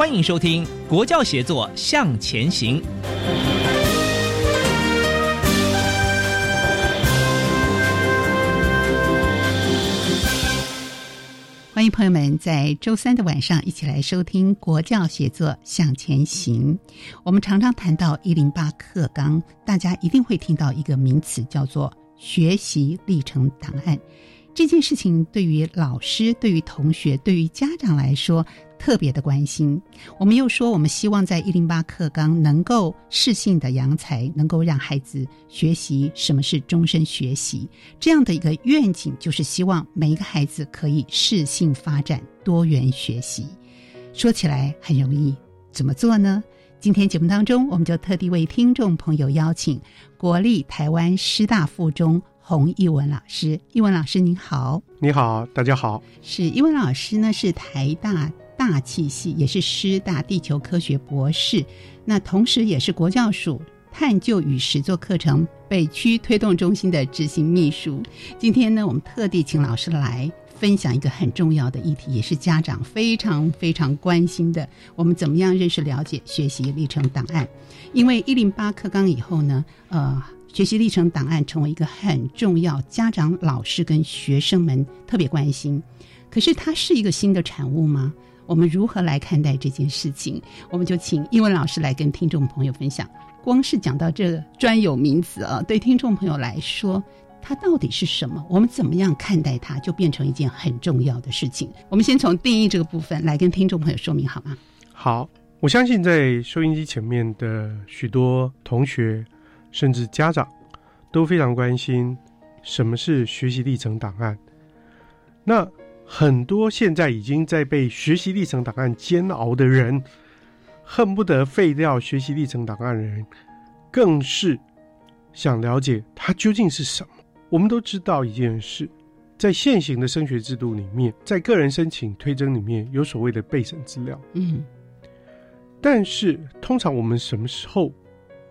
欢迎收听《国教协作向前行》。欢迎朋友们在周三的晚上一起来收听《国教协作向前行》。我们常常谈到一零八课纲，大家一定会听到一个名词，叫做学习历程档案。这件事情对于老师、对于同学、对于家长来说特别的关心。我们又说，我们希望在一零八课纲能够适性的扬才，能够让孩子学习什么是终身学习这样的一个愿景，就是希望每一个孩子可以适性发展、多元学习。说起来很容易，怎么做呢？今天节目当中，我们就特地为听众朋友邀请国立台湾师大附中。洪一文老师，一文老师您好，你好，大家好。是一文老师呢，是台大大气系，也是师大地球科学博士，那同时也是国教署探究与实作课程北区推动中心的执行秘书。今天呢，我们特地请老师来分享一个很重要的议题，也是家长非常非常关心的，我们怎么样认识了解学习历程档案？因为一零八课纲以后呢，呃。学习历程档案成为一个很重要，家长、老师跟学生们特别关心。可是它是一个新的产物吗？我们如何来看待这件事情？我们就请英文老师来跟听众朋友分享。光是讲到这专有名词啊，对听众朋友来说，它到底是什么？我们怎么样看待它，就变成一件很重要的事情。我们先从定义这个部分来跟听众朋友说明好吗？好，我相信在收音机前面的许多同学。甚至家长都非常关心什么是学习历程档案。那很多现在已经在被学习历程档案煎熬的人，恨不得废掉学习历程档案的人，更是想了解它究竟是什么。我们都知道一件事，在现行的升学制度里面，在个人申请推甄里面有所谓的备审资料。嗯，但是通常我们什么时候？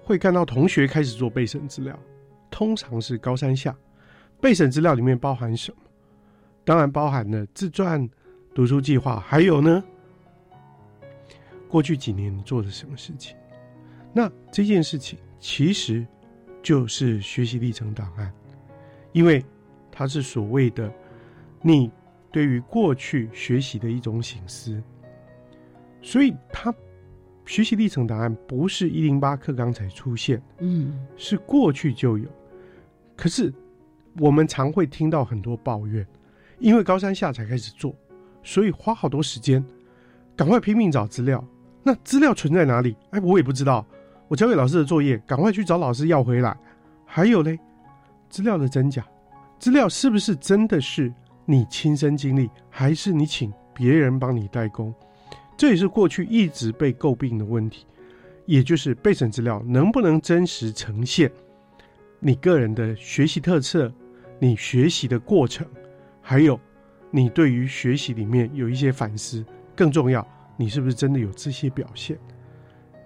会看到同学开始做备审资料，通常是高三下。备审资料里面包含什么？当然包含了自传、读书计划，还有呢，过去几年你做了什么事情？那这件事情其实就是学习历程档案，因为它是所谓的你对于过去学习的一种醒思，所以它。学习历程档案不是一零八课纲才出现，嗯，是过去就有。可是我们常会听到很多抱怨，因为高三下才开始做，所以花好多时间，赶快拼命找资料。那资料存在哪里？哎，我也不知道。我交给老师的作业，赶快去找老师要回来。还有嘞，资料的真假，资料是不是真的是你亲身经历，还是你请别人帮你代工？这也是过去一直被诟病的问题，也就是备审资料能不能真实呈现你个人的学习特色、你学习的过程，还有你对于学习里面有一些反思。更重要，你是不是真的有这些表现？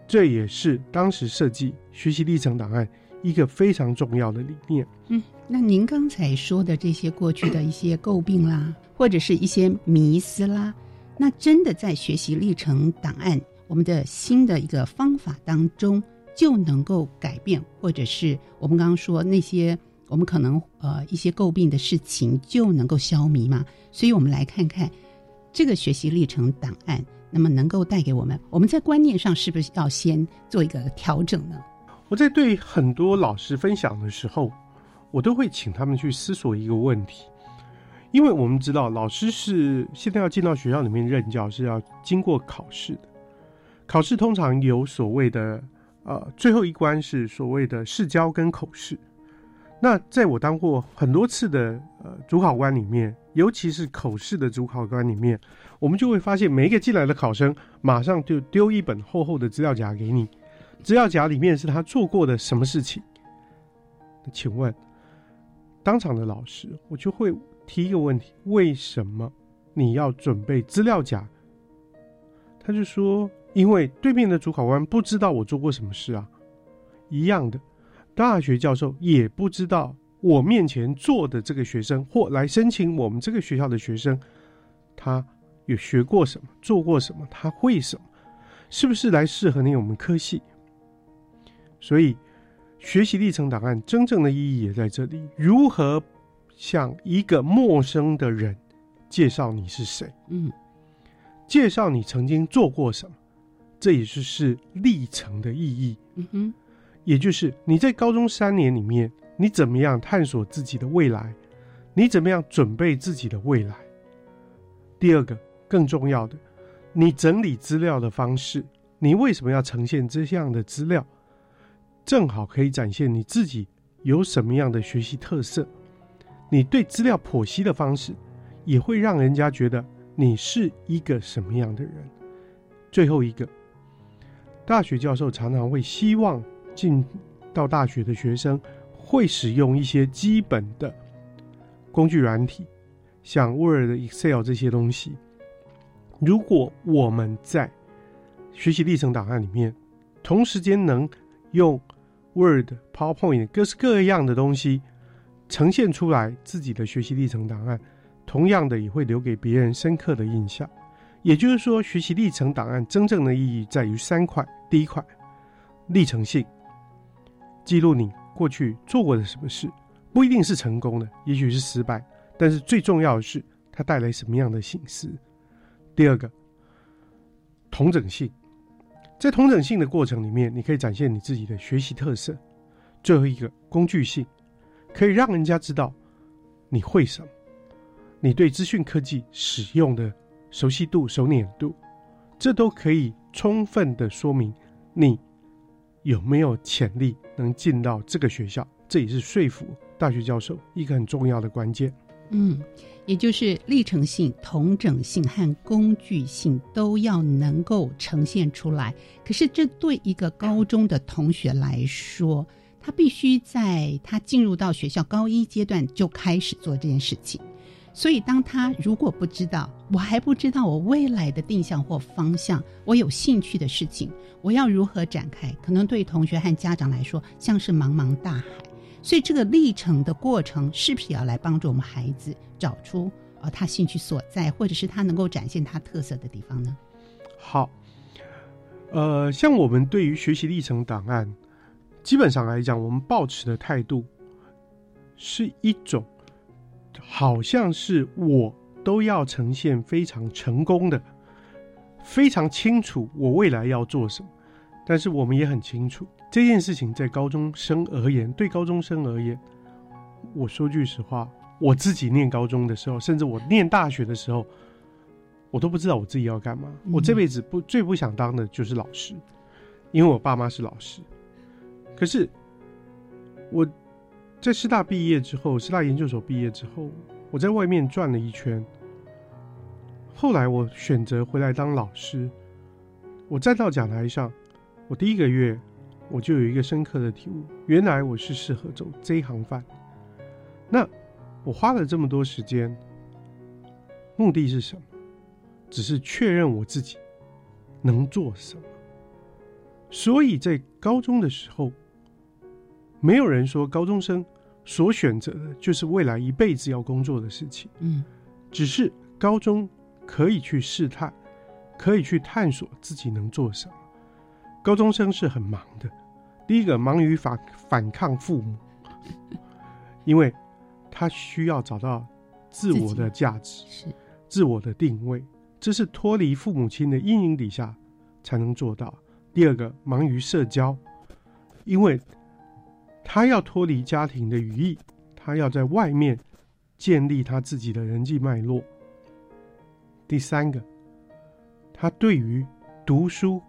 这也是当时设计学习历程档案一个非常重要的理念。嗯，那您刚才说的这些过去的一些诟病啦，或者是一些迷思啦。那真的在学习历程档案，我们的新的一个方法当中，就能够改变，或者是我们刚刚说那些我们可能呃一些诟病的事情就能够消弭嘛？所以我们来看看这个学习历程档案，那么能够带给我们，我们在观念上是不是要先做一个调整呢？我在对很多老师分享的时候，我都会请他们去思索一个问题，因为我们知道老师是现在要进到学校里面任教是要经过考试的，考试通常有所谓的。呃，最后一关是所谓的试教跟口试。那在我当过很多次的呃主考官里面，尤其是口试的主考官里面，我们就会发现每一个进来的考生马上就丢一本厚厚的资料夹给你，资料夹里面是他做过的什么事情。请问，当场的老师，我就会提一个问题：为什么你要准备资料夹？他就说。因为对面的主考官不知道我做过什么事啊，一样的，大学教授也不知道我面前坐的这个学生或来申请我们这个学校的学生，他有学过什么，做过什么，他会什么，是不是来适合你我们科系？所以，学习历程档案真正的意义也在这里：如何向一个陌生的人介绍你是谁？嗯，介绍你曾经做过什么。这也就是历程的意义，嗯哼，也就是你在高中三年里面，你怎么样探索自己的未来，你怎么样准备自己的未来。第二个更重要的，你整理资料的方式，你为什么要呈现这样的资料，正好可以展现你自己有什么样的学习特色。你对资料剖析的方式，也会让人家觉得你是一个什么样的人。最后一个。大学教授常常会希望进到大学的学生会使用一些基本的工具软体，像 Word、Excel 这些东西。如果我们在学习历程档案里面同时间能用 Word、PowerPoint 各式各样的东西呈现出来自己的学习历程档案，同样的也会留给别人深刻的印象。也就是说，学习历程档案真正的意义在于三块：第一块，历程性，记录你过去做过的什么事，不一定是成功的，也许是失败，但是最重要的是它带来什么样的形式。第二个，同整性，在同整性的过程里面，你可以展现你自己的学习特色。最后一个，工具性，可以让人家知道你会什么，你对资讯科技使用的。熟悉度、熟稔度，这都可以充分的说明你有没有潜力能进到这个学校。这也是说服大学教授一个很重要的关键。嗯，也就是历程性、同整性和工具性都要能够呈现出来。可是，这对一个高中的同学来说，他必须在他进入到学校高一阶段就开始做这件事情。所以，当他如果不知道，我还不知道我未来的定向或方向，我有兴趣的事情，我要如何展开？可能对同学和家长来说，像是茫茫大海。所以，这个历程的过程，是不是也要来帮助我们孩子找出呃他兴趣所在，或者是他能够展现他特色的地方呢？好，呃，像我们对于学习历程档案，基本上来讲，我们抱持的态度是一种。好像是我都要呈现非常成功的，非常清楚我未来要做什么。但是我们也很清楚这件事情，在高中生而言，对高中生而言，我说句实话，我自己念高中的时候，甚至我念大学的时候，我都不知道我自己要干嘛。我这辈子不最不想当的就是老师，因为我爸妈是老师。可是我。在师大毕业之后，师大研究所毕业之后，我在外面转了一圈。后来我选择回来当老师。我站到讲台上，我第一个月我就有一个深刻的体悟：原来我是适合走这一行饭。那我花了这么多时间，目的是什么？只是确认我自己能做什么。所以在高中的时候，没有人说高中生。所选择的就是未来一辈子要工作的事情。嗯，只是高中可以去试探，可以去探索自己能做什么。高中生是很忙的，第一个忙于反反抗父母，因为他需要找到自我的价值、是自我的定位，这是脱离父母亲的阴影底下才能做到。第二个，忙于社交，因为他要脱离家庭的羽翼，他要在外面建立他自己的人际脉络。第三个，他对于读书，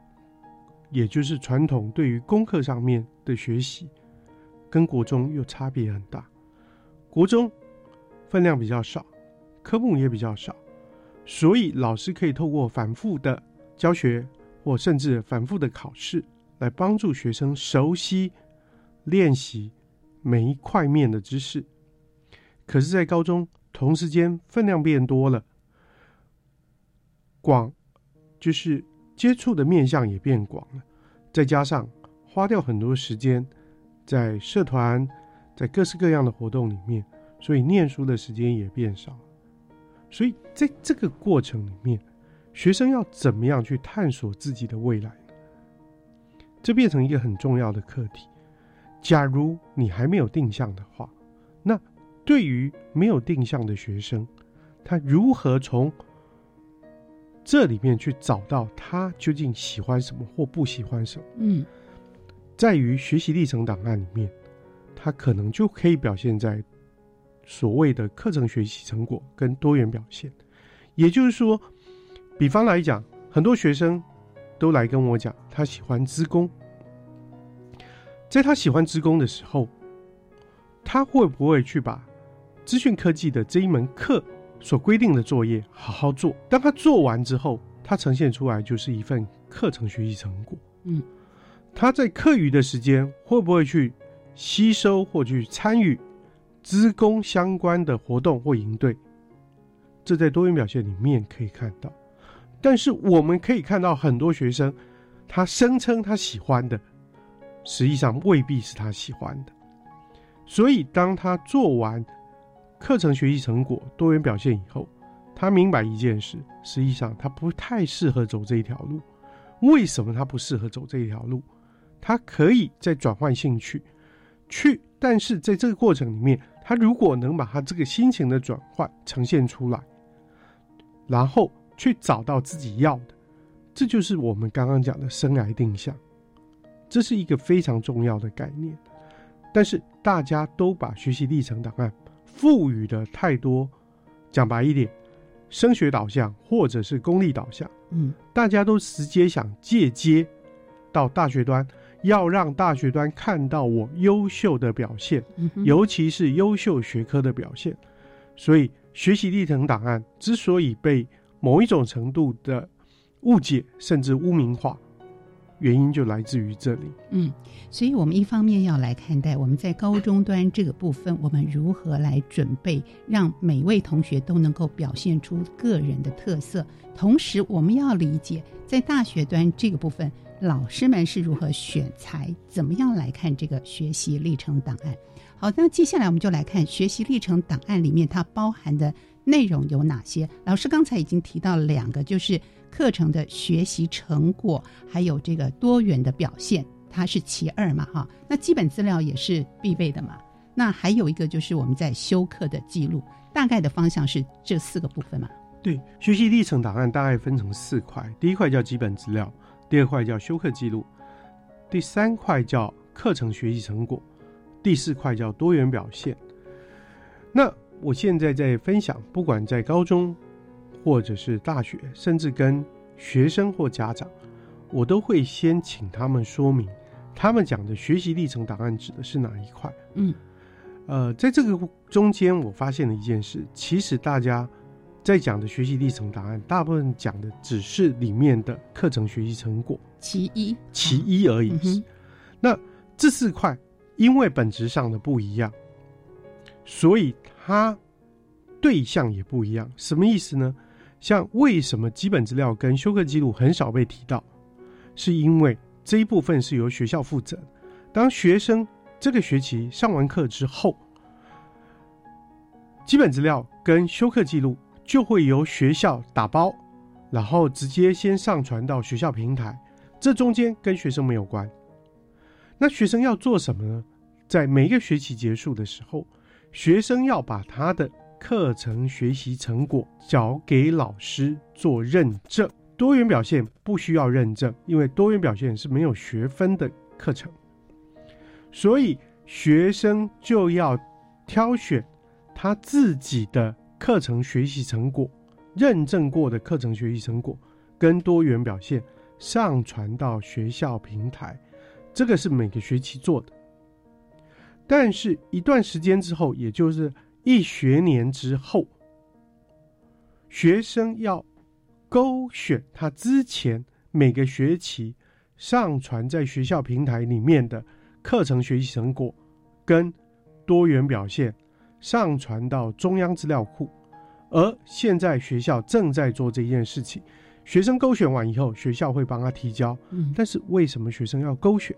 也就是传统对于功课上面的学习，跟国中又差别很大。国中分量比较少，科目也比较少，所以老师可以透过反复的教学，或甚至反复的考试，来帮助学生熟悉、练习每一块面的知识。可是，在高中同时间分量变多了。广，就是接触的面向也变广了，再加上花掉很多时间在社团、在各式各样的活动里面，所以念书的时间也变少。所以在这个过程里面，学生要怎么样去探索自己的未来？这变成一个很重要的课题。假如你还没有定向的话，那对于没有定向的学生，他如何从这里面去找到他究竟喜欢什么或不喜欢什么，嗯，在于学习历程档案里面，他可能就可以表现在所谓的课程学习成果跟多元表现。也就是说，比方来讲，很多学生都来跟我讲，他喜欢资工，在他喜欢资工的时候，他会不会去把资讯科技的这一门课？所规定的作业好好做，当他做完之后，他呈现出来就是一份课程学习成果。嗯，他在课余的时间会不会去吸收或去参与资工相关的活动或营队？这在多元表现里面可以看到。但是我们可以看到很多学生，他声称他喜欢的，实际上未必是他喜欢的。所以当他做完。课程学习成果多元表现以后，他明白一件事：实际上他不太适合走这一条路。为什么他不适合走这一条路？他可以再转换兴趣，去，但是在这个过程里面，他如果能把他这个心情的转换呈现出来，然后去找到自己要的，这就是我们刚刚讲的生涯定向。这是一个非常重要的概念。但是大家都把学习历程档案。赋予的太多，讲白一点，升学导向或者是功利导向，嗯，大家都直接想借接到大学端，要让大学端看到我优秀的表现，尤其是优秀学科的表现。所以，学习历程档案之所以被某一种程度的误解甚至污名化。原因就来自于这里。嗯，所以我们一方面要来看待我们在高中端这个部分，我们如何来准备，让每位同学都能够表现出个人的特色。同时，我们要理解在大学端这个部分，老师们是如何选材，怎么样来看这个学习历程档案。好，那接下来我们就来看学习历程档案里面它包含的内容有哪些。老师刚才已经提到两个，就是。课程的学习成果，还有这个多元的表现，它是其二嘛，哈。那基本资料也是必备的嘛。那还有一个就是我们在修课的记录，大概的方向是这四个部分嘛。对，学习历程档案大概分成四块，第一块叫基本资料，第二块叫修课记录，第三块叫课程学习成果，第四块叫多元表现。那我现在在分享，不管在高中。或者是大学，甚至跟学生或家长，我都会先请他们说明，他们讲的学习历程档案指的是哪一块。嗯，呃，在这个中间，我发现了一件事，其实大家在讲的学习历程档案，大部分讲的只是里面的课程学习成果，其一，其一而已。那这四块因为本质上的不一样，所以它对象也不一样。什么意思呢？像为什么基本资料跟修课记录很少被提到，是因为这一部分是由学校负责。当学生这个学期上完课之后，基本资料跟修课记录就会由学校打包，然后直接先上传到学校平台，这中间跟学生没有关。那学生要做什么呢？在每一个学期结束的时候，学生要把他的课程学习成果交给老师做认证。多元表现不需要认证，因为多元表现是没有学分的课程，所以学生就要挑选他自己的课程学习成果，认证过的课程学习成果跟多元表现上传到学校平台，这个是每个学期做的。但是，一段时间之后，也就是一学年之后，学生要勾选他之前每个学期上传在学校平台里面的课程学习成果，跟多元表现上传到中央资料库。而现在学校正在做这件事情，学生勾选完以后，学校会帮他提交。嗯，但是为什么学生要勾选？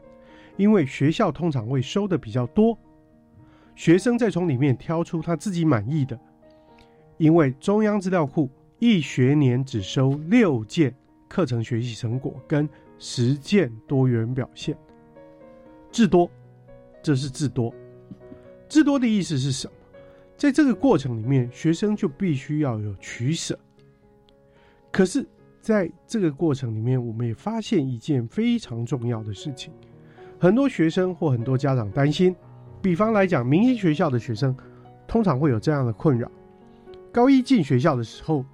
因为学校通常会收的比较多，学生再从里面挑出他自己满意的。因为中央资料库一学年只收六件课程学习成果跟十件多元表现，至多，这是至多。至多的意思是什么？在这个过程里面，学生就必须要有取舍。可是，在这个过程里面，我们也发现一件非常重要的事情。很多学生或很多家长担心，比方来讲，明星学校的学生通常会有这样的困扰：高一进学校的时候，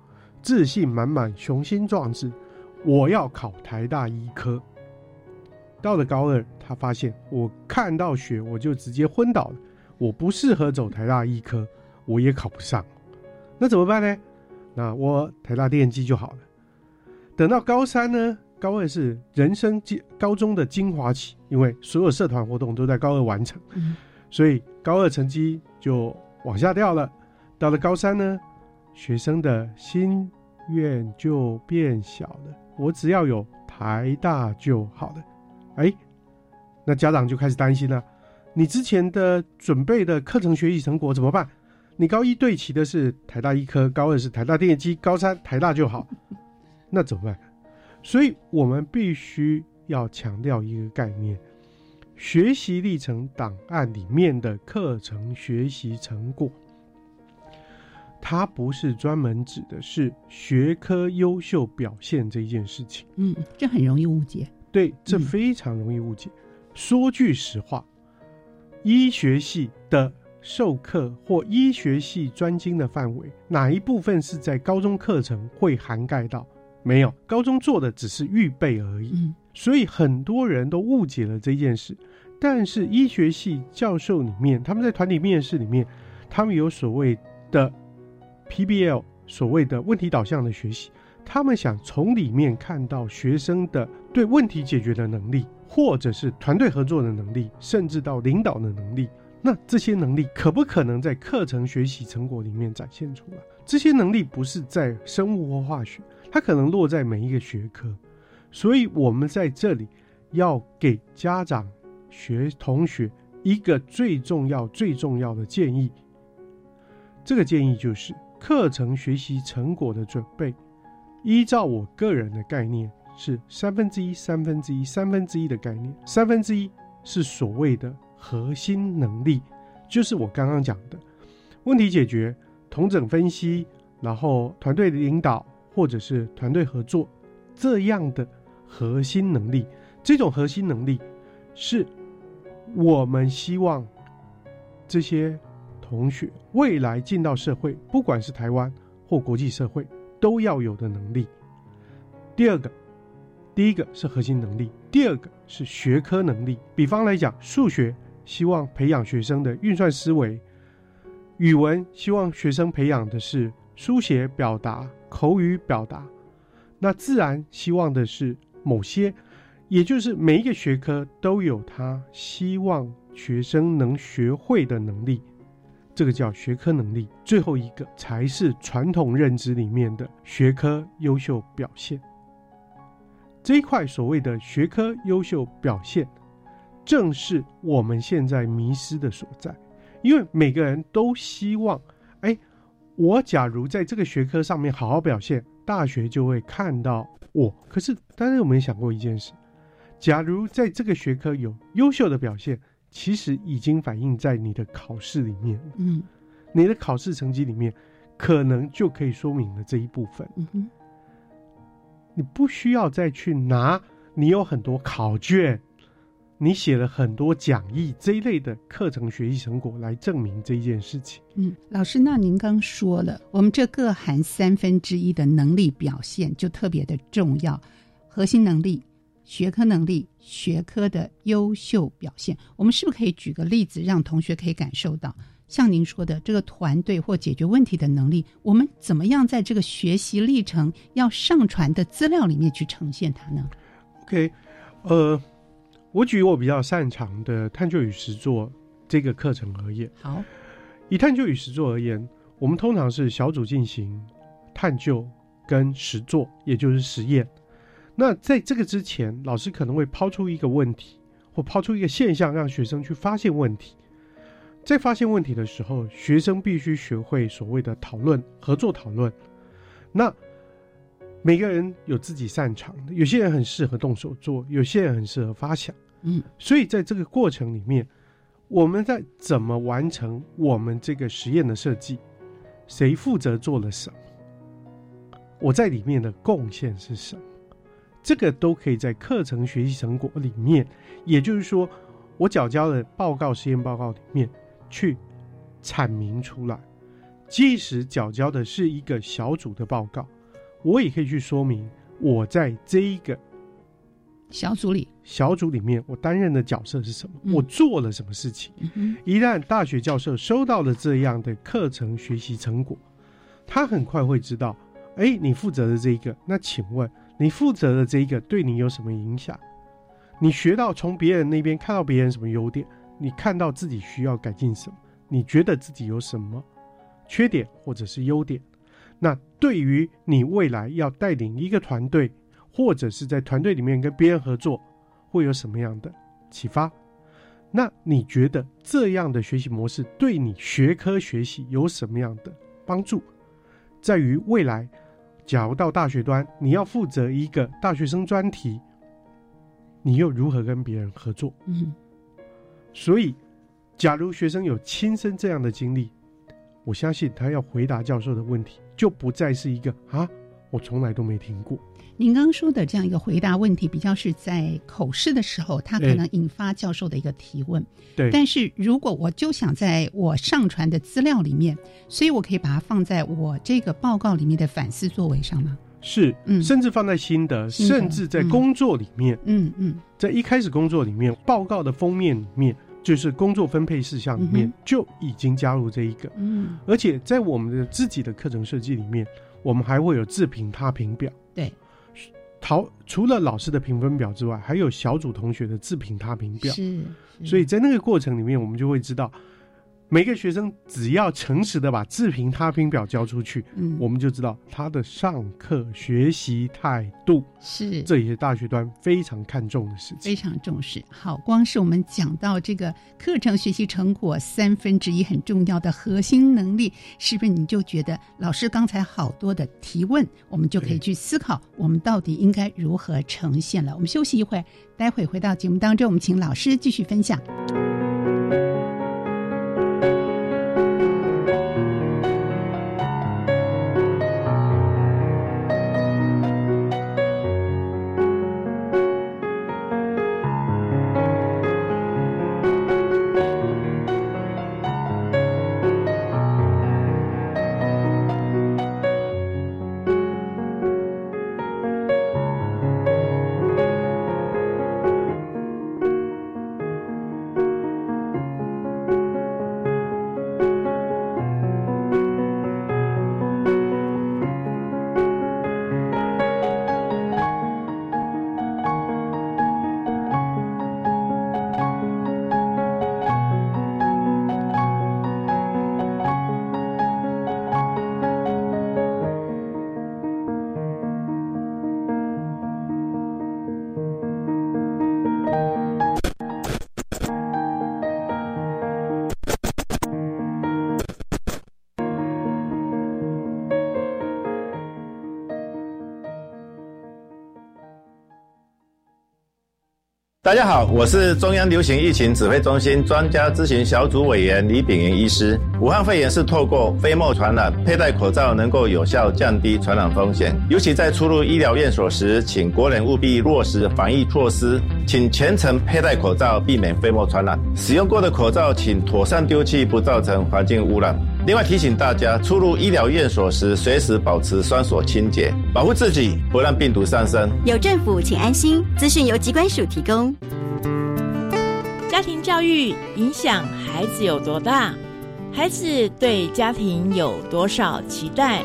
自信满满、雄心壮志，我要考台大医科。到了高二，他发现我看到血我就直接昏倒了，我不适合走台大医科，我也考不上，那怎么办呢？那我台大电机就好了。等到高三呢？高二是人生高中的精华期，因为所有社团活动都在高二完成，所以高二成绩就往下掉了。到了高三呢，学生的心愿就变小了，我只要有台大就好了。哎，那家长就开始担心了，你之前的准备的课程学习成果怎么办？你高一对齐的是台大医科，高二是台大电机，高三台大就好，那怎么办？所以我们必须要强调一个概念：学习历程档案里面的课程学习成果，它不是专门指的是学科优秀表现这件事情。嗯，这很容易误解。对，这嗯非常容易误解。说句实话，医学系的授课或医学系专精的范围，哪一部分是在高中课程会涵盖到？没有，高中做的只是预备而已。嗯所以很多人都误解了这件事。但是医学系教授里面，他们在团体面试里面，他们有所谓的 PBL，所谓的问题导向的学习，他们想从里面看到学生的对问题解决的能力，或者是团队合作的能力，甚至到领导的能力。那这些能力可不可能在课程学习成果里面展现出来？这些能力不是在生物或化学，它可能落在每一个学科。所以，我们在这里要给家长、学同学一个最重要、最重要的建议。这个建议就是课程学习成果的准备，依照我个人的概念是三分之一、三分之一、三分之一的概念。三分之一是所谓的核心能力，就是我刚刚讲的问题解决、同整分析，然后团队领导或者是团队合作这样的核心能力。这种核心能力是我们希望这些同学未来进到社会，不管是台湾或国际社会，都要有的能力。第二个，第一个是核心能力，第二个是学科能力。比方来讲，数学希望培养学生的运算思维，语文希望学生培养的是书写表达、口语表达。那自然希望的是某些，也就是每一个学科都有他希望学生能学会的能力，这个叫学科能力。最后一个才是传统认知里面的学科优秀表现。这一块所谓的学科优秀表现，正是我们现在迷失的所在。因为每个人都希望，哎，我假如在这个学科上面好好表现，大学就会看到我。可是，大家有没有想过一件事？假如在这个学科有优秀的表现，其实已经反映在你的考试里面，嗯你的考试成绩里面，可能就可以说明了这一部分。嗯哼，你不需要再去拿你有很多考卷，你写了很多讲义这一类的课程学习成果来证明这一件事情。嗯，老师，那您刚说了，我们这各含三分之一的能力表现就特别的重要，核心能力、学科能力、学科的优秀表现，我们是不是可以举个例子，让同学可以感受到？像您说的这个团队或解决问题的能力，我们怎么样在这个学习历程要上传的资料里面去呈现它呢？OK，呃，我举我比较擅长的探究与实作这个课程而言，好，以探究与实作而言，我们通常是小组进行探究跟实作，也就是实验。那在这个之前，老师可能会抛出一个问题，或抛出一个现象，让学生去发现问题。在发现问题的时候，学生必须学会所谓的讨论、合作讨论。那每个人有自己擅长的，有些人很适合动手做，有些人很适合发想。嗯所以在这个过程里面，我们在怎么完成我们这个实验的设计，谁负责做了什么，我在里面的贡献是什么，这个都可以在课程学习成果里面，也就是说，我缴交的报告实验报告里面去阐明出来。即使缴交的是一个小组的报告，我也可以去说明我在这一个小组里，小组里面我担任的角色是什么，嗯我做了什么事情。嗯，一旦大学教授收到了这样的课程学习成果，他很快会知道，哎，你负责的这一个，那请问你负责的这一个对你有什么影响？你学到从别人那边看到别人什么优点，你看到自己需要改进什么，你觉得自己有什么缺点或者是优点？那对于你未来要带领一个团队，或者是在团队里面跟别人合作，会有什么样的启发？那你觉得这样的学习模式对你学科学习有什么样的帮助？在于未来，假如到大学端，你要负责一个大学生专题，你又如何跟别人合作？嗯所以，假如学生有亲身这样的经历，我相信他要回答教授的问题，就不再是一个啊，我从来都没听过。您刚刚说的这样一个回答问题，比较是在口试的时候，它可能引发教授的一个提问。对，但是如果我就想在我上传的资料里面，所以我可以把它放在我这个报告里面的反思作为上吗？是，嗯。甚至放在心得，甚至在嗯工作里面，嗯嗯。在一开始工作里面，报告的封面里面，就是工作分配事项里面就已经加入这一个，嗯，而且在我们的自己的课程设计里面，我们还会有自评他评表。对，陶除了老师的评分表之外，还有小组同学的自评他评表。是，是所以在那个过程里面，我们就会知道，每个学生只要诚实的把自评他评表交出去，嗯，我们就知道他的上课学习态度。是这也是大学端非常看重的事情。非常重视。好，光是我们讲到这个课程学习成果三分之一很重要的核心能力，是不是你就觉得老师刚才好多的提问，我们就可以去思考，我们到底应该如何呈现了？我们休息一会儿，待会回到节目当中，我们请老师继续分享。大家好，我是中央流行疫情指挥中心专家咨询小组委员李炳云医师。武汉肺炎是透过飞沫传染，佩戴口罩能够有效降低传染风险。尤其在出入医疗院所时，请国人务必落实防疫措施，请全程佩戴口罩，避免飞沫传染。使用过的口罩请妥善丢弃，不造成环境污染。另外提醒大家，出入医疗院所时，随时保持双手清洁，保护自己，不让病毒上升。有政府，请安心。资讯由机关署提供。家庭教育影响孩子有多大？孩子对家庭有多少期待？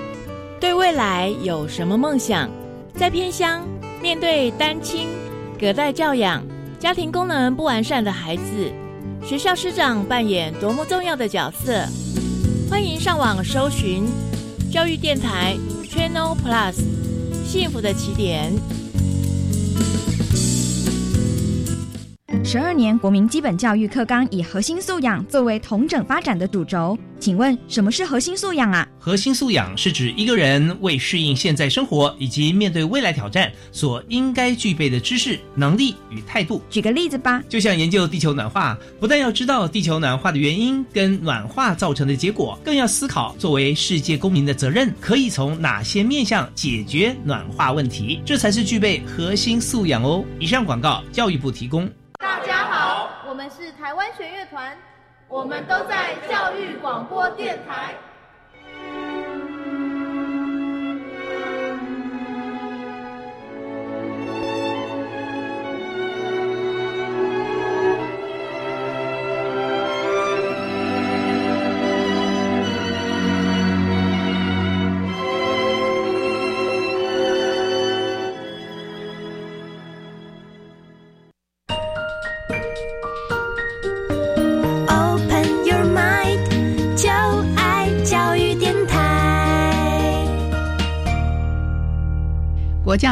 对未来有什么梦想？在偏乡，面对单亲、隔代教养、家庭功能不完善的孩子，学校师长扮演多么重要的角色？欢迎上网搜寻教育电台 Channel Plus，幸福的起点。十二年国民基本教育课纲以核心素养作为同整发展的主轴，请问什么是核心素养啊？核心素养是指一个人为适应现在生活以及面对未来挑战所应该具备的知识、能力与态度。举个例子吧，就像研究地球暖化，不但要知道地球暖化的原因跟暖化造成的结果，更要思考作为世界公民的责任可以从哪些面向解决暖化问题，这才是具备核心素养哦。以上广告，教育部提供。大家好，我们是台湾学乐团，我们都在教育广播电台。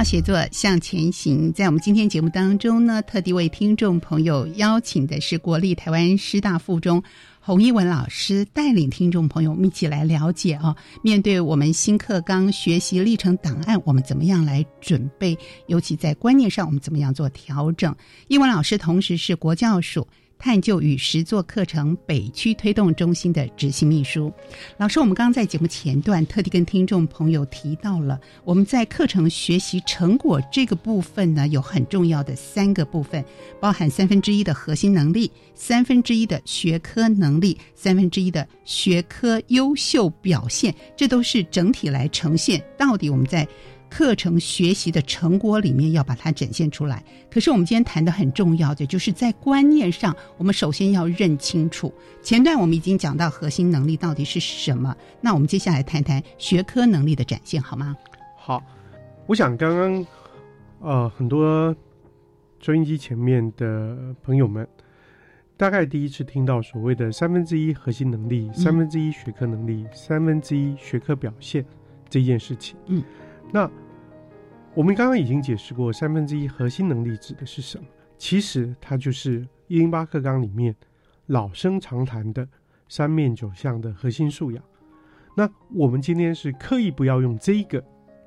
写作向前行，在我们今天节目当中呢，特地为听众朋友邀请的是国立台湾师大附中洪一文老师，带领听众朋友们一起来了解啊，面对我们新课纲学习历程档案，我们怎么样来准备？尤其在观念上，我们怎么样做调整？一文老师同时是国教署。探究与实作课程北区推动中心的执行秘书，老师，我们刚刚在节目前段特地跟听众朋友提到了，我们在课程学习成果这个部分呢，有很重要的三个部分，包含三分之一的核心能力，三分之一的学科能力，三分之一的学科优秀表现，这都是整体来呈现到底我们在。课程学习的成果里面要把它展现出来。可是我们今天谈的很重要的，就是在观念上，我们首先要认清楚。前段我们已经讲到核心能力到底是什么，那我们接下来谈谈学科能力的展现，好吗？好，我想刚刚呃很多收音机前面的朋友们，大概第一次听到所谓的三分之一核心能力、三分之一学科能力、三分之一学科表现这件事情。嗯，那。我们刚刚已经解释过，三分之一核心能力指的是什么？其实它就是一零八课纲里面老生常谈的三面九项的核心素养。那我们今天是刻意不要用这个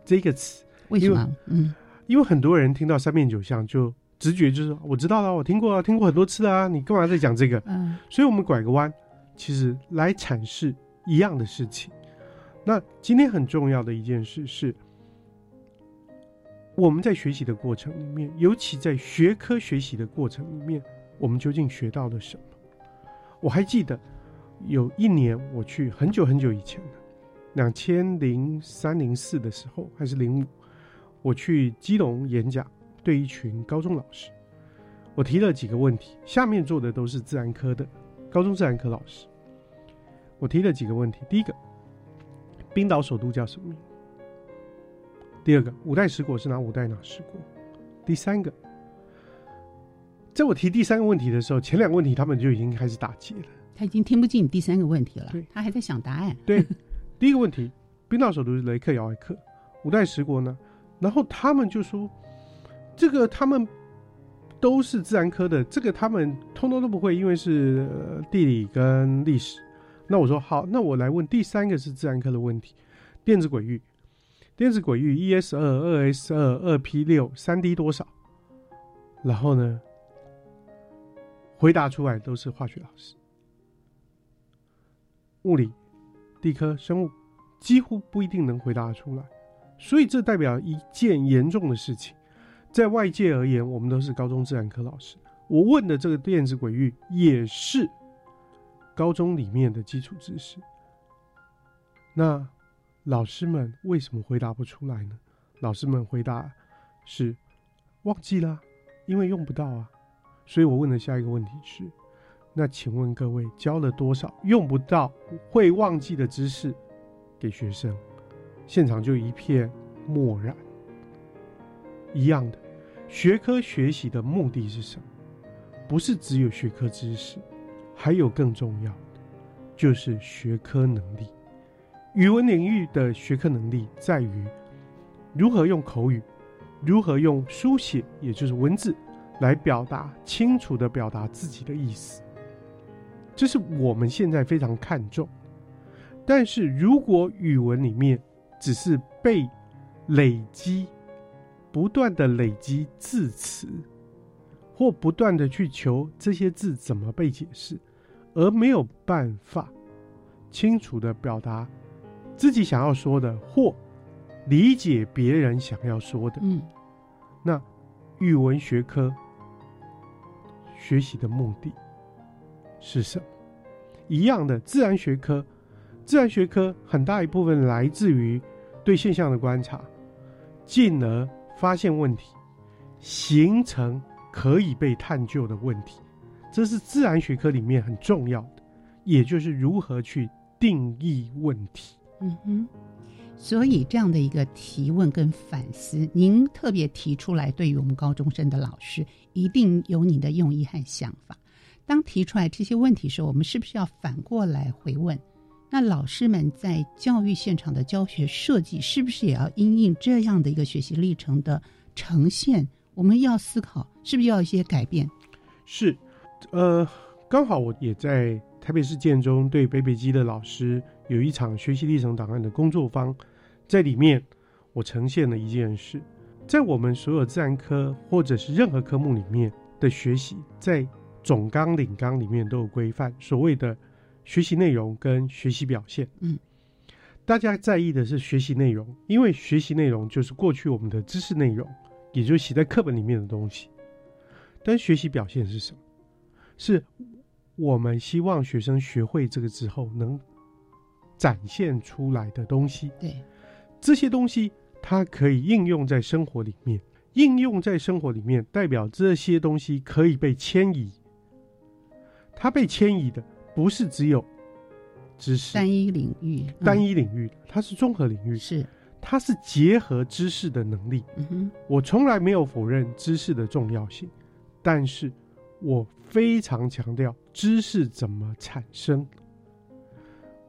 这个词，为什么？嗯，因为很多人听到三面九项就直觉就是我知道了，我听过了，听过很多次啊，你干嘛在讲这个？嗯，所以我们拐个弯，其实来阐释一样的事情。那今天很重要的一件事是。我们在学习的过程里面，尤其在学科学习的过程里面，我们究竟学到了什么？我还记得有一年我去很久很久以前的两千零三零四的时候，还是零五，我去基隆演讲，对一群高中老师，我提了几个问题，下面坐的都是自然科的高中自然科老师，我提了几个问题，第一个，冰岛首都叫什么名？第二个五代十国是哪五代哪十国？第三个，在我提第三个问题的时候，前两个问题他们就已经开始打结了。他已经听不进第三个问题了，他还在想答案。对，第一个问题，冰岛首都是雷克雅未克，五代十国呢？然后他们就说，这个他们都是自然科的，这个他们通通都不会，因为是呃地理跟历史。那我说好，那我来问第三个是自然科的问题，电子轨域。电子轨域一 s 二二 s 二二 p 六三 d 多少？然后呢，回答出来都是化学老师，物理、地科、生物几乎不一定能回答出来，所以这代表一件严重的事情。在外界而言，我们都是高中自然科老师。我问的这个电子轨域也是高中里面的基础知识。那老师们为什么回答不出来呢？老师们回答是忘记了，因为用不到啊。所以我问的下一个问题是：那请问各位教了多少用不到、会忘记的知识给学生？现场就一片漠然。一样的，学科学习的目的是什么？不是只有学科知识，还有更重要的，就是学科能力。语文领域的学科能力在于如何用口语，如何用书写，也就是文字，来表达清楚的表达自己的意思。这是我们现在非常看重。但是如果语文里面只是被累积。不断的累积字词，或不断的去求这些字怎么被解释，而没有办法清楚的表达自己想要说的，或理解别人想要说的。嗯，那语文学科学习的目的是什么？一样的，自然学科，自然学科很大一部分来自于对现象的观察，进而。发现问题，形成可以被探究的问题，这是自然学科里面很重要的，也就是如何去定义问题。嗯哼，所以这样的一个提问跟反思，您特别提出来，对于我们高中生的老师，一定有你的用意和想法。当提出来这些问题时候，我们是不是要反过来回问？那老师们在教育现场的教学设计，是不是也要因应这样的一个学习历程的呈现？我们要思考，是不是要一些改变？是，呃，刚好我也在台北市建中对北北基的老师有一场学习历程档案的工作坊，在里面我呈现了一件事，在我们所有自然科或者是任何科目里面的学习，在总纲领纲里面都有规范，所谓的。学习内容跟学习表现，嗯，大家在意的是学习内容，因为学习内容就是过去我们的知识内容，也就是写在课本里面的东西。但学习表现是什么？是我们希望学生学会这个之后能展现出来的东西。对，这些东西它可以应用在生活里面，应用在生活里面代表这些东西可以被迁移，它被迁移的。不是只有知识单一领域，单一领域，它是综合领域，是它是结合知识的能力。嗯哼，我从来没有否认知识的重要性，但是我非常强调知识怎么产生。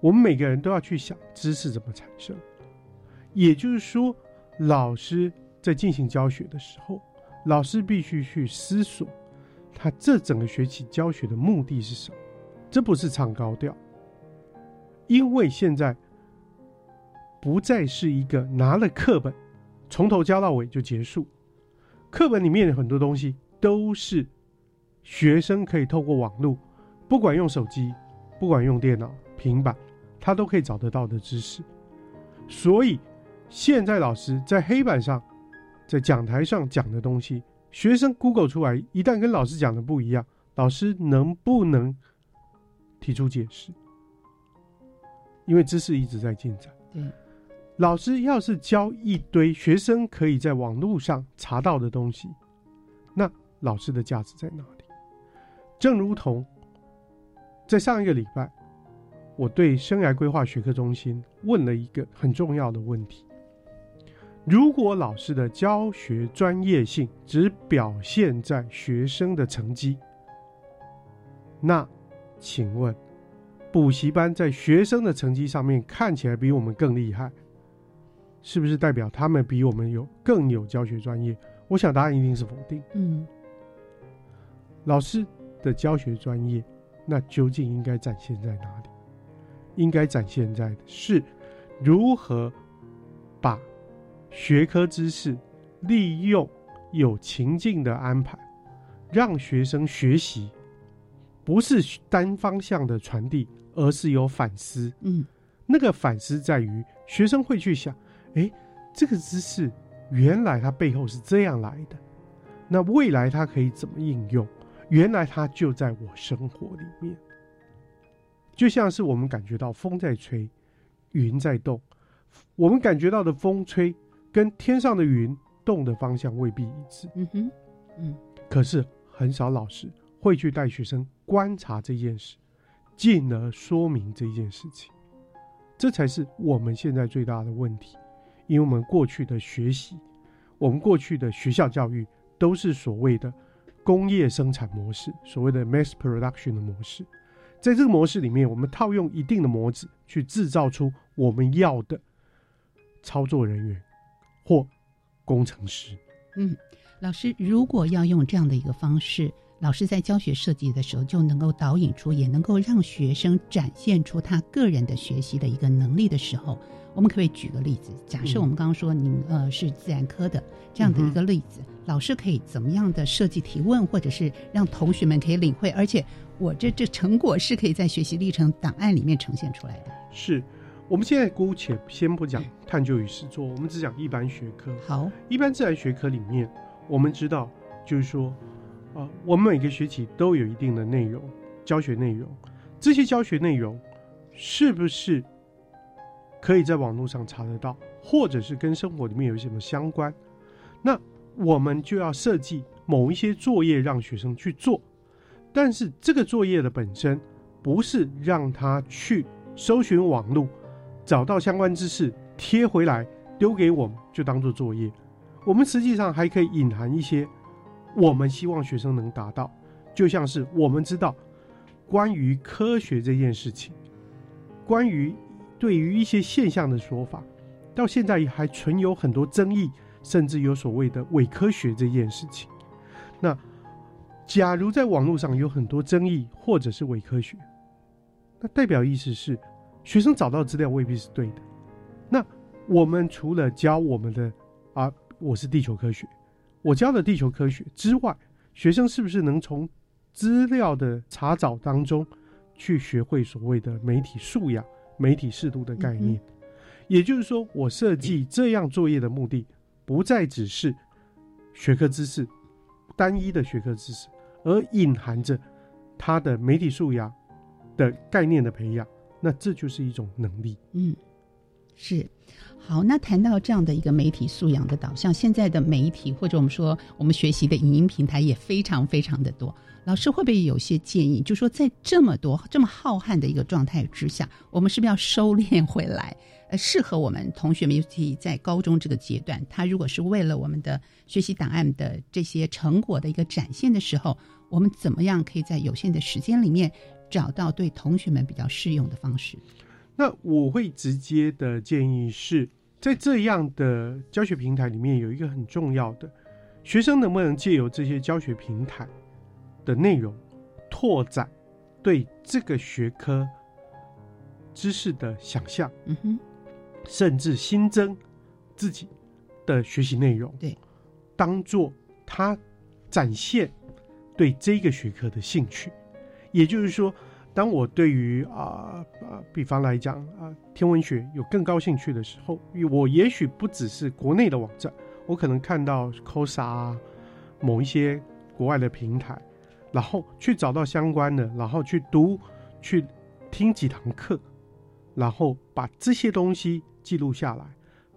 我们每个人都要去想知识怎么产生，也就是说，老师在进行教学的时候，老师必须去思索，他这整个学期教学的目的是什么。这不是唱高调，因为现在不再是一个拿了课本从头教到尾就结束。课本里面的很多东西都是学生可以透过网络，不管用手机，不管用电脑、平板，他都可以找得到的知识。所以现在老师在黑板上、在讲台上讲的东西，学生 Google 出来，一旦跟老师讲的不一样，老师能不能？提出解释，因为知识一直在进展。对，老师要是教一堆学生可以在网络上查到的东西，那老师的价值在哪里？正如同在上一个礼拜，我对生涯规划学科中心问了一个很重要的问题：如果老师的教学专业性只表现在学生的成绩，那？请问，补习班在学生的成绩上面看起来比我们更厉害，是不是代表他们比我们有更有教学专业？我想答案一定是否定。嗯，老师的教学专业，那究竟应该展现在哪里？应该展现在的是如何把学科知识利用有情境的安排，让学生学习。不是单方向的传递，而是有反思。嗯，那个反思在于学生会去想，哎，这个知识原来它背后是这样来的，那未来它可以怎么应用？原来它就在我生活里面，就像是我们感觉到风在吹，云在动，我们感觉到的风吹跟天上的云动的方向未必一致。嗯哼，嗯，可是很少老师会去带学生观察这件事，进而说明这件事情，这才是我们现在最大的问题，因为我们过去的学习，我们过去的学校教育都是所谓的。工业生产模式，所谓的 mass production 的模式，在这个模式里面，我们套用一定的模子去制造出我们要的操作人员或工程师。嗯，老师如果要用这样的一个方式，老师在教学设计的时候就能够导引出，也能够让学生展现出他个人的学习的一个能力的时候。我们可不可以举个例子？假设我们刚刚说您呃是自然科的这样的一个例子，老师可以怎么样的设计提问，或者是让同学们可以领会？而且我这这成果是可以在学习历程档案里面呈现出来的。是，我们现在姑且先不讲探究与实作，我们只讲一般学科。好，一般自然学科里面，我们知道就是说，啊，我们每个学期都有一定的内容，教学内容，这些教学内容是不是？可以在网络上查得到，或者是跟生活里面有什么相关，那我们就要设计某一些作业让学生去做。但是这个作业的本身不是让他去搜寻网络，找到相关知识贴回来丢给我们就当做作业。我们实际上还可以隐含一些我们希望学生能达到，就像是我们知道关于科学这件事情，关于。对于一些现象的说法，到现在还存有很多争议，甚至有所谓的伪科学这件事情。那假如在网络上有很多争议或者是伪科学，那代表意思是学生找到资料未必是对的。那我们除了教我们的啊，我是地球科学，我教的地球科学之外，学生是不是能从资料的查找当中去学会所谓的媒体素养？媒体适度的概念，也就是说，我设计这样作业的目的，不再只是学科知识单一的学科知识，而隐含着他的媒体素养的概念的培养。那这就是一种能力。嗯，是。好，那谈到这样的一个媒体素养的导向，现在的媒体或者我们说我们学习的影音平台也非常非常的多。老师会不会有些建议？就说在这么多这么浩瀚的一个状态之下，我们是不是要收敛回来？呃，适合我们同学们，尤其在高中这个阶段，他如果是为了我们的学习档案的这些成果的一个展现的时候，我们怎么样可以在有限的时间里面找到对同学们比较适用的方式？那我会直接的建议是在这样的教学平台里面有一个很重要的，学生能不能借由这些教学平台？的内容拓展对这个学科知识的想象，嗯哼，甚至新增自己的学习内容，对，当做他展现对这个学科的兴趣。也就是说，当我对于啊啊，比方来讲啊，天文学有更高兴趣的时候，我也许不只是国内的网站，我可能看到 COSA 啊，某一些国外的平台。然后去找到相关的，然后去读，去听几堂课，然后把这些东西记录下来，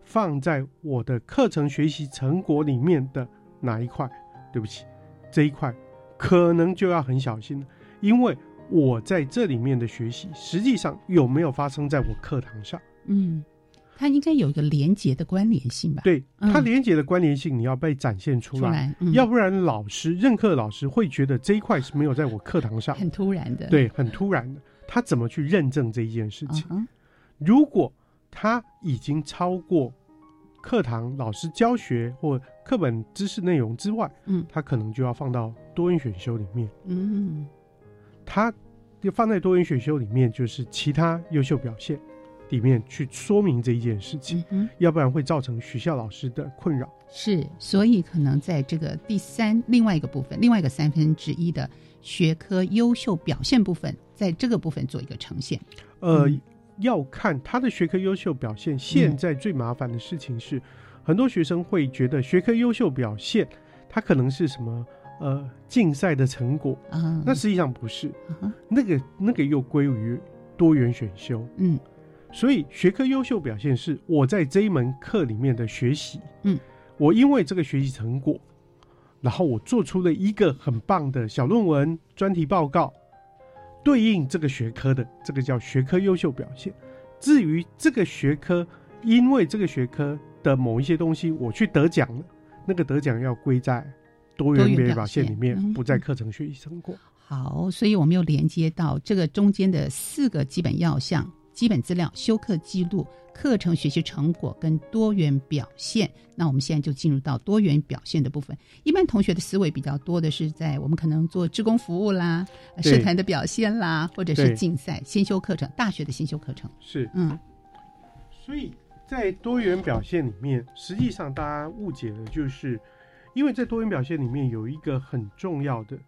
放在我的课程学习成果里面的哪一块？对不起，这一块可能就要很小心了，因为我在这里面的学习，实际上有没有发生在我课堂上？嗯。它应该有一个连结的关联性吧？对，它连结的关联性你要被展现出来，要不然老师任课老师会觉得这一块是没有在我课堂上，很突然的。对，很突然的，他怎么去认证这一件事情？如果他已经超过课堂老师教学或课本知识内容之外，嗯，他可能就要放到多元选修里面。嗯，他就放在多元选修里面，就是其他优秀表现。里面去说明这一件事情，要不然会造成学校老师的困扰。是，所以可能在这个第三另外一个部分，另外一个三分之一的学科优秀表现部分，在这个部分做一个呈现。呃，要看他的学科优秀表现。现在最麻烦的事情是，很多学生会觉得学科优秀表现，他可能是什么呃竞赛的成果啊？那实际上不是，那个那个又归于多元选修。嗯，所以学科优秀表现是我在这一门课里面的学习。嗯，我因为这个学习成果，然后我做出了一个很棒的小论文、专题报告。对应这个学科的，这个叫学科优秀表现。至于这个学科，因为这个学科的某一些东西我去得奖了，那个得奖要归在多元表现里面，不在课程学习成果。好，所以我们又连接到这个中间的四个基本要项：基本资料、修课记录。课程学习成果跟多元表现，那我们现在就进入到多元表现的部分。一般同学的思维比较多的是在我们可能做职工服务啦、社团的表现啦，或者是竞赛、先修课程、大学的先修课程。是，嗯。所以在多元表现里面，实际上大家误解的就是，因为在多元表现里面有一个很重要的，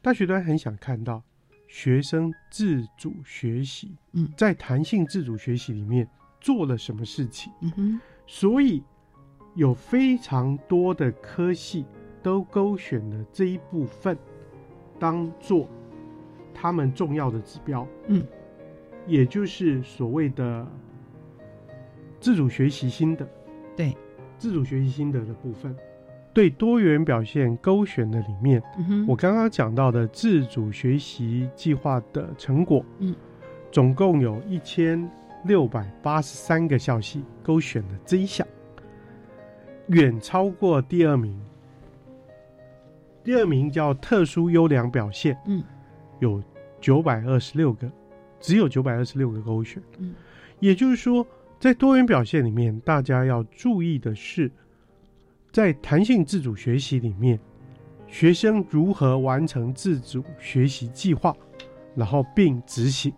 大学端很想看到。学生自主学习，嗯，在弹性自主学习里面做了什么事情？嗯哼，所以有非常多的科系都勾选了这一部分，当做他们重要的指标，嗯，也就是所谓的自主学习心的，对，自主学习心得的部分。对多元表现勾选的里面，我刚刚讲到的自主学习计划的成果，嗯，总共有一千六百八十三个校系勾选的这一项，远超过第二名。第二名叫特殊优良表现，嗯，有九百二十六个，只有九百二十六个勾选，嗯，也就是说，在多元表现里面，大家要注意的是。在弹性自主学习里面，学生如何完成自主学习计划，然后并执行。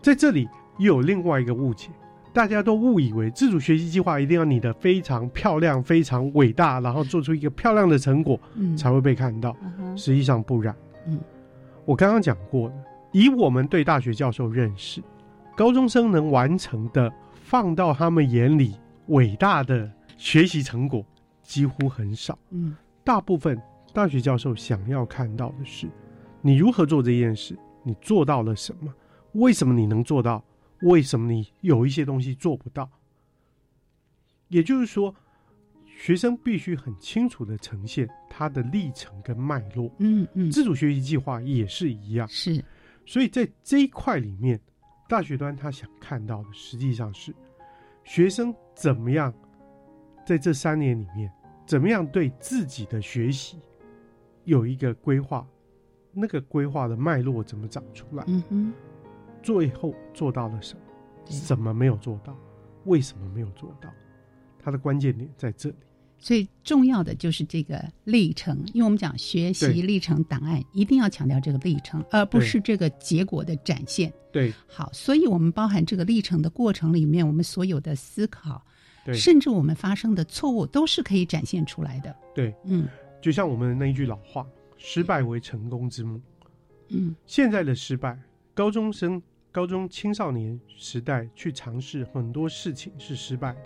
在这里又有另外一个误解，大家都误以为自主学习计划一定要你的非常漂亮、非常伟大，然后做出一个漂亮的成果，才会被看到。实际上不然。嗯，我刚刚讲过的，以我们对大学教授认识，高中生能完成的，放到他们眼里伟大的。学习成果几乎很少，嗯，大部分大学教授想要看到的是，你如何做这件事，你做到了什么，为什么你能做到，为什么你有一些东西做不到。也就是说，学生必须很清楚的呈现他的历程跟脉络，嗯嗯，自主学习计划也是一样，是，所以在这一块里面，大学端他想看到的实际上是学生怎么样。在这三年里面，怎么样对自己的学习有一个规划？那个规划的脉络怎么长出来？嗯哼，最后做到了什么？什么没有做到？为什么没有做到？它的关键点在这里。最重要的就是这个历程，因为我们讲学习历程档案，一定要强调这个历程，而不是这个结果的展现。对，好，所以我们包含这个历程的过程里面，我们所有的思考。甚至我们发生的错误都是可以展现出来的。对，嗯，就像我们那一句老话：“失败为成功之母。”嗯，现在的失败，高中生、高中青少年时代去尝试很多事情是失败的，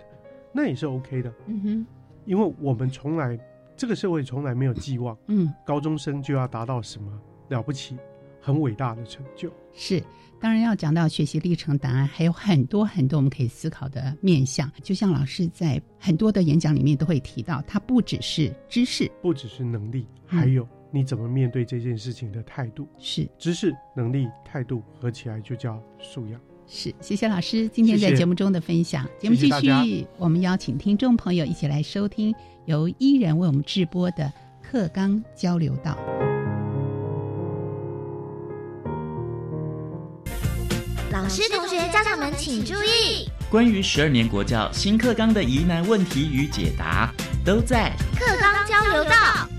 那也是 OK 的。嗯哼，因为我们从来这个社会从来没有寄望，嗯，高中生就要达到什么了不起、很伟大的成就。是。当然要讲到学习历程档案，还有很多很多我们可以思考的面向。就像老师在很多的演讲里面都会提到，它不只是知识，不只是能力，还有你怎么面对这件事情的态度。是知识、能力、态度合起来就叫素养。是，谢谢老师今天在节目中的分享。节目继续，我们邀请听众朋友一起来收听由伊人为我们直播的课纲交流道。老师、同学、家长们请注意！关于十二年国教新课纲的疑难问题与解答，都在课纲交流道。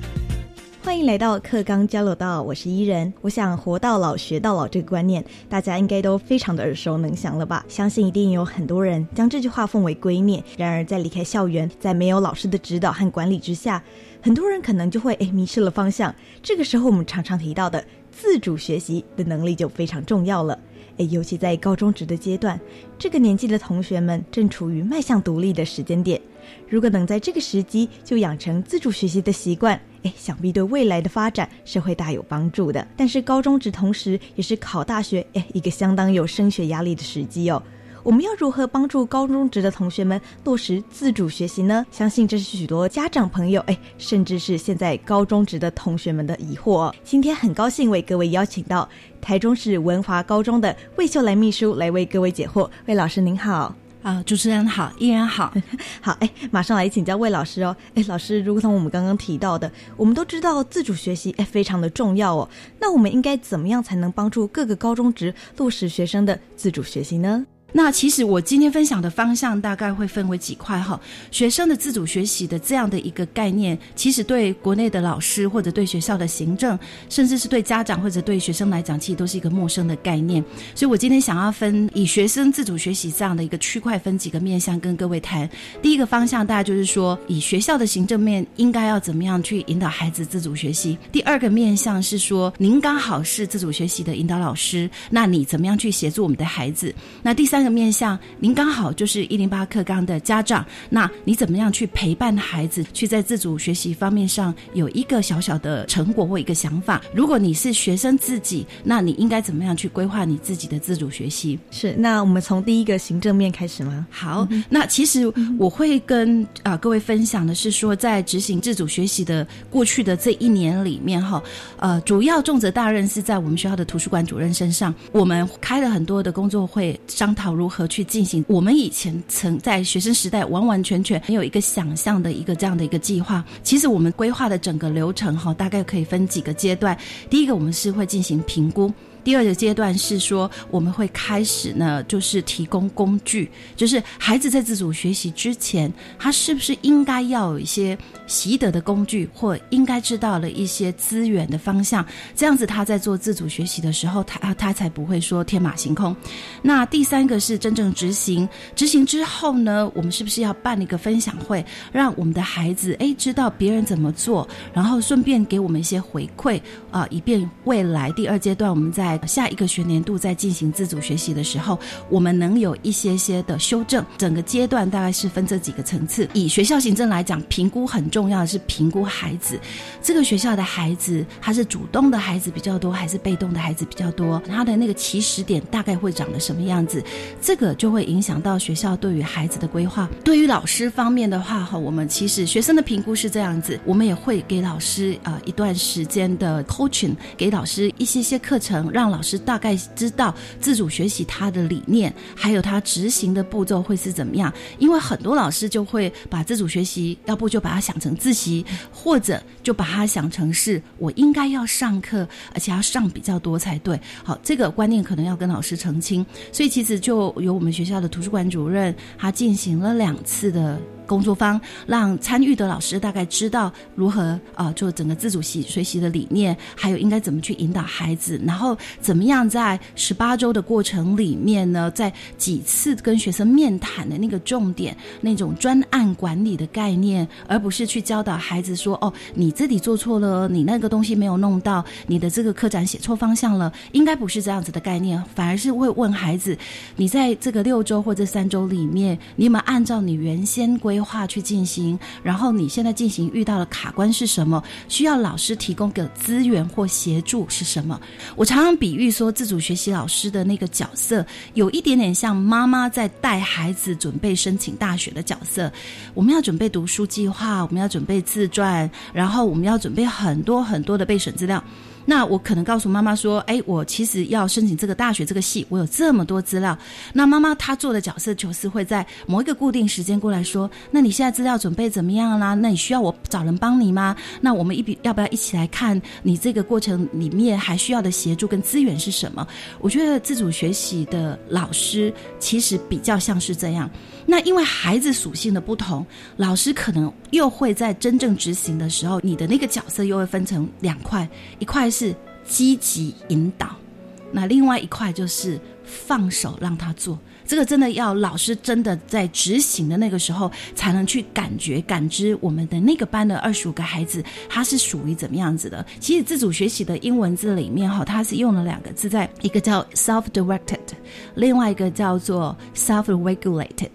欢迎来到课纲交流道，我是伊人。我想活到老学到老这个观念，大家应该都非常的耳熟能详了吧？相信一定有很多人将这句话奉为圭臬。然而，在离开校园，在没有老师的指导和管理之下，很多人可能就会诶迷失了方向。这个时候，我们常常提到的自主学习的能力就非常重要了。诶，尤其在高中职的阶段，这个年纪的同学们正处于迈向独立的时间点。如果能在这个时机就养成自主学习的习惯，哎，想必对未来的发展是会大有帮助的。但是高中职同时也是考大学，哎，一个相当有升学压力的时机哦。我们要如何帮助高中职的同学们落实自主学习呢？相信这是许多家长朋友，哎，甚至是现在高中职的同学们的疑惑。哦今天很高兴为各位邀请到台中市文华高中的魏秀兰秘书来为各位解惑。魏老师您好。啊，主持人好，依然好，好，哎，马上来请教魏老师哦，哎，老师，如同我们刚刚提到的，我们都知道自主学习哎非常的重要哦，那我们应该怎么样才能帮助各个高中职落实学生的自主学习呢？那其实我今天分享的方向大概会分为几块哈，学生的自主学习的这样的一个概念，其实对国内的老师或者对学校的行政，甚至是对家长或者对学生来讲，其实都是一个陌生的概念。所以我今天想要分以学生自主学习这样的一个区块，分几个面向跟各位谈。第一个方向，大家就是说，以学校的行政面应该要怎么样去引导孩子自主学习。第二个面向是说，您刚好是自主学习的引导老师，那你怎么样去协助我们的孩子？那第三。三个面向，您刚好就是一零八课纲的家长，那你怎么样去陪伴孩子，去在自主学习方面上有一个小小的成果或一个想法？如果你是学生自己，那你应该怎么样去规划你自己的自主学习？是，那我们从第一个行政面开始吗？好，那其实我会跟啊各位分享的是说，在执行自主学习的过去的这一年里面，哈，呃，主要重责大任是在我们学校的图书馆主任身上，我们开了很多的工作会商讨。如何去进行？我们以前曾在学生时代完完全全没有一个想象的一个这样的一个计划。其实我们规划的整个流程哈，大概可以分几个阶段。第一个，我们是会进行评估。第二个阶段是说，我们会开始呢，就是提供工具，就是孩子在自主学习之前，他是不是应该要有一些习得的工具，或应该知道了一些资源的方向，这样子他在做自主学习的时候，他他才不会说天马行空。那第三个是真正执行，执行之后呢，我们是不是要办一个分享会，让我们的孩子哎知道别人怎么做，然后顺便给我们一些回馈啊，以便未来第二阶段我们在下一个学年度在进行自主学习的时候，我们能有一些些的修正。整个阶段大概是分这几个层次。以学校行政来讲，评估很重重要的是评估孩子，这个学校的孩子他是主动的孩子比较多，还是被动的孩子比较多？他的那个起始点大概会长得什么样子？这个就会影响到学校对于孩子的规划。对于老师方面的话，哈，我们其实学生的评估是这样子，我们也会给老师呃一段时间的 coaching，给老师一些些课程。让老师大概知道自主学习他的理念，还有他执行的步骤会是怎么样。因为很多老师就会把自主学习，要不就把它想成自习，或者就把它想成是我应该要上课，而且要上比较多才对。好，这个观念可能要跟老师澄清。所以其实就由我们学校的图书馆主任，他进行了两次的。工作方让参与的老师大概知道如何啊做整个自主习学习的理念，还有应该怎么去引导孩子，然后怎么样在十八周的过程里面呢，在几次跟学生面谈的那个重点，那种专案管理的概念，而不是去教导孩子说哦，你这里做错了，你那个东西没有弄到，你的这个课展写错方向了，应该不是这样子的概念，反而是会问孩子，你在这个六周或者三周里面，你有没有按照你原先规规划去进行，然后你现在进行遇到的卡关是什么？需要老师提供的资源或协助是什么？我常常比喻说，自主学习老师的那个角色，有一点点像妈妈在带孩子准备申请大学的角色。我们要准备读书计划，我们要准备自传，然后我们要准备很多很多的备审资料。那我可能告诉妈妈说：“哎，我其实要申请这个大学这个系，我有这么多资料。”那妈妈她做的角色就是会在某一个固定时间过来说：“那你现在资料准备怎么样啦？那你需要我找人帮你吗？那我们一比要不要一起来看你这个过程里面还需要的协助跟资源是什么？我觉得自主学习的老师其实比较像是这样。那因为孩子属性的不同，老师可能又会在真正执行的时候，你的那个角色又会分成两块，一块是积极引导，那另外一块就是放手让他做。这个真的要老师真的在执行的那个时候，才能去感觉、感知我们的那个班的二十五个孩子，他是属于怎么样子的。其实自主学习的英文字里面哈，它是用了两个字，在一个叫 self-directed，另外一个叫做 self-regulated。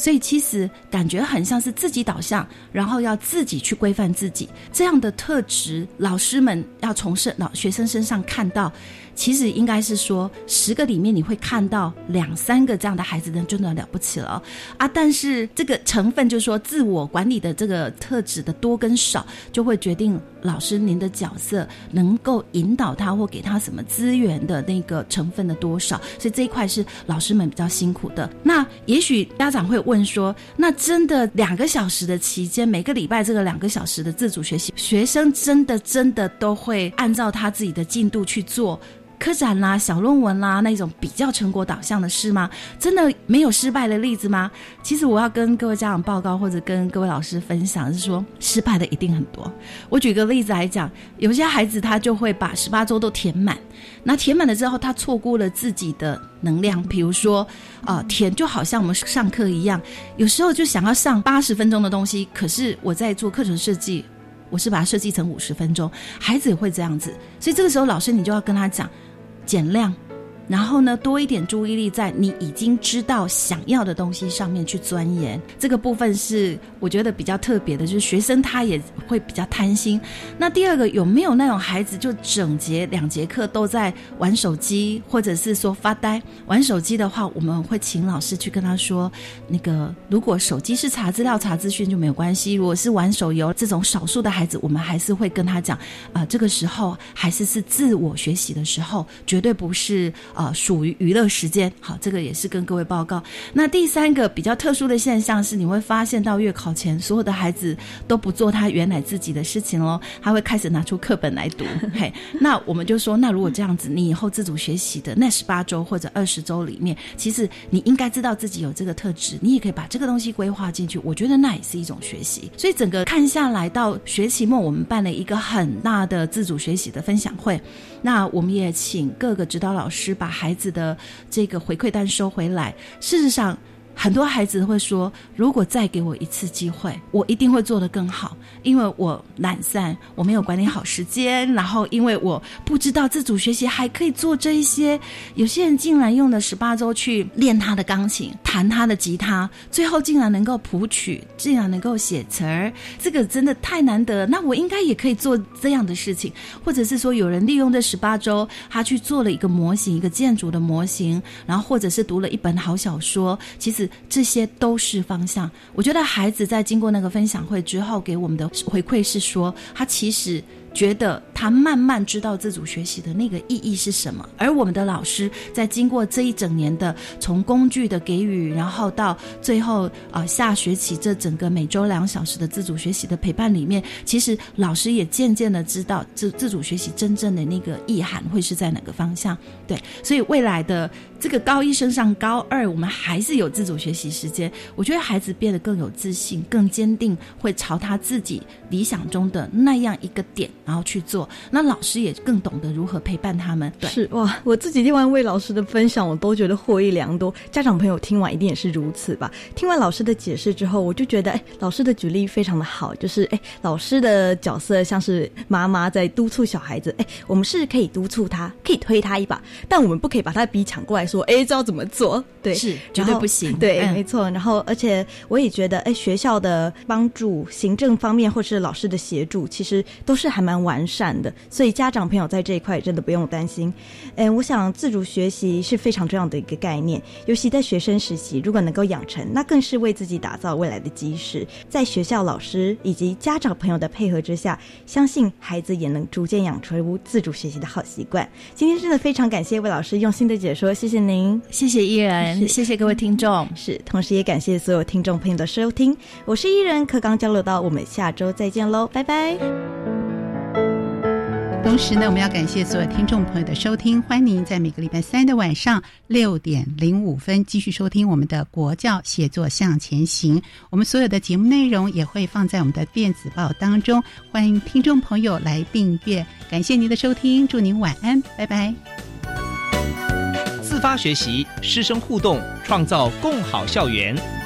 所以其实感觉很像是自己导向，然后要自己去规范自己这样的特质，老师们要从生老学生身上看到。其实应该是说，十个里面你会看到两三个这样的孩子，那真的了不起了啊！但是这个成分就是说，自我管理的这个特质的多跟少，就会决定老师您的角色能够引导他或给他什么资源的那个成分的多少。所以这一块是老师们比较辛苦的。那也许家长会问说，那真的两个小时的期间，每个礼拜这个两个小时的自主学习，学生真的真的都会按照他自己的进度去做？科展啦、小论文啦，那种比较成果导向的事吗？真的没有失败的例子吗？其实我要跟各位家长报告，或者跟各位老师分享，是说失败的一定很多。我举个例子来讲，有些孩子他就会把十八周都填满，那填满了之后，他错过了自己的能量。比如说，啊，填就好像我们上课一样，有时候就想要上八十分钟的东西，可是我在做课程设计，我是把它设计成五十分钟，孩子也会这样子。所以这个时候，老师你就要跟他讲。减量。然后呢，多一点注意力在你已经知道想要的东西上面去钻研，这个部分是我觉得比较特别的，就是学生他也会比较贪心。那第二个有没有那种孩子就整节两节课都在玩手机，或者是说发呆？玩手机的话，我们会请老师去跟他说，那个如果手机是查资料、查资讯就没有关系；如果是玩手游这种少数的孩子，我们还是会跟他讲，啊，这个时候还是是自我学习的时候，绝对不是。啊，属于娱乐时间，好，这个也是跟各位报告。那第三个比较特殊的现象是，你会发现到月考前，所有的孩子都不做他原来自己的事情喽，他会开始拿出课本来读。嘿，那我们就说，那如果这样子，你以后自主学习的那十八周或者二十周里面，其实你应该知道自己有这个特质，你也可以把这个东西规划进去。我觉得那也是一种学习。所以整个看下来，到学期末，我们办了一个很大的自主学习的分享会。那我们也请各个指导老师把孩子的这个回馈单收回来。事实上。很多孩子会说：“如果再给我一次机会，我一定会做得更好。因为我懒散，我没有管理好时间，然后因为我不知道自主学习还可以做这一些。有些人竟然用了十八周去练他的钢琴，弹他的吉他，最后竟然能够谱曲，竟然能够写词儿，这个真的太难得。那我应该也可以做这样的事情，或者是说，有人利用这十八周，他去做了一个模型，一个建筑的模型，然后或者是读了一本好小说，其实。这些都是方向。我觉得孩子在经过那个分享会之后，给我们的回馈是说，他其实。觉得他慢慢知道自主学习的那个意义是什么，而我们的老师在经过这一整年的从工具的给予，然后到最后啊下学期这整个每周两小时的自主学习的陪伴里面，其实老师也渐渐的知道自自主学习真正的那个意涵会是在哪个方向。对，所以未来的这个高一升上高二，我们还是有自主学习时间。我觉得孩子变得更有自信、更坚定，会朝他自己理想中的那样一个点。然后去做，那老师也更懂得如何陪伴他们。对是哇，我自己听完魏老师的分享，我都觉得获益良多。家长朋友听完一定也是如此吧？听完老师的解释之后，我就觉得，哎，老师的举例非常的好，就是哎，老师的角色像是妈妈在督促小孩子，哎，我们是可以督促他，可以推他一把，但我们不可以把他逼抢过来说，哎，知道怎么做？对，是绝对不行。对，没错。然后，而且我也觉得，哎，学校的帮助、行政方面或是老师的协助，其实都是还蛮。蛮完善的，所以家长朋友在这一块真的不用担心。嗯，我想自主学习是非常重要的一个概念，尤其在学生时期，如果能够养成，那更是为自己打造未来的基石。在学校老师以及家长朋友的配合之下，相信孩子也能逐渐养出自主学习的好习惯。今天真的非常感谢魏老师用心的解说，谢谢您，谢谢依人，谢谢各位听众，是，同时也感谢所有听众朋友的收听。我是依人，课刚交流到，我们下周再见喽，拜拜。同时呢，我们要感谢所有听众朋友的收听，欢迎您在每个礼拜三的晚上六点零五分继续收听我们的国教写作向前行。我们所有的节目内容也会放在我们的电子报当中，欢迎听众朋友来订阅。感谢您的收听，祝您晚安，拜拜。自发学习，师生互动，创造共好校园。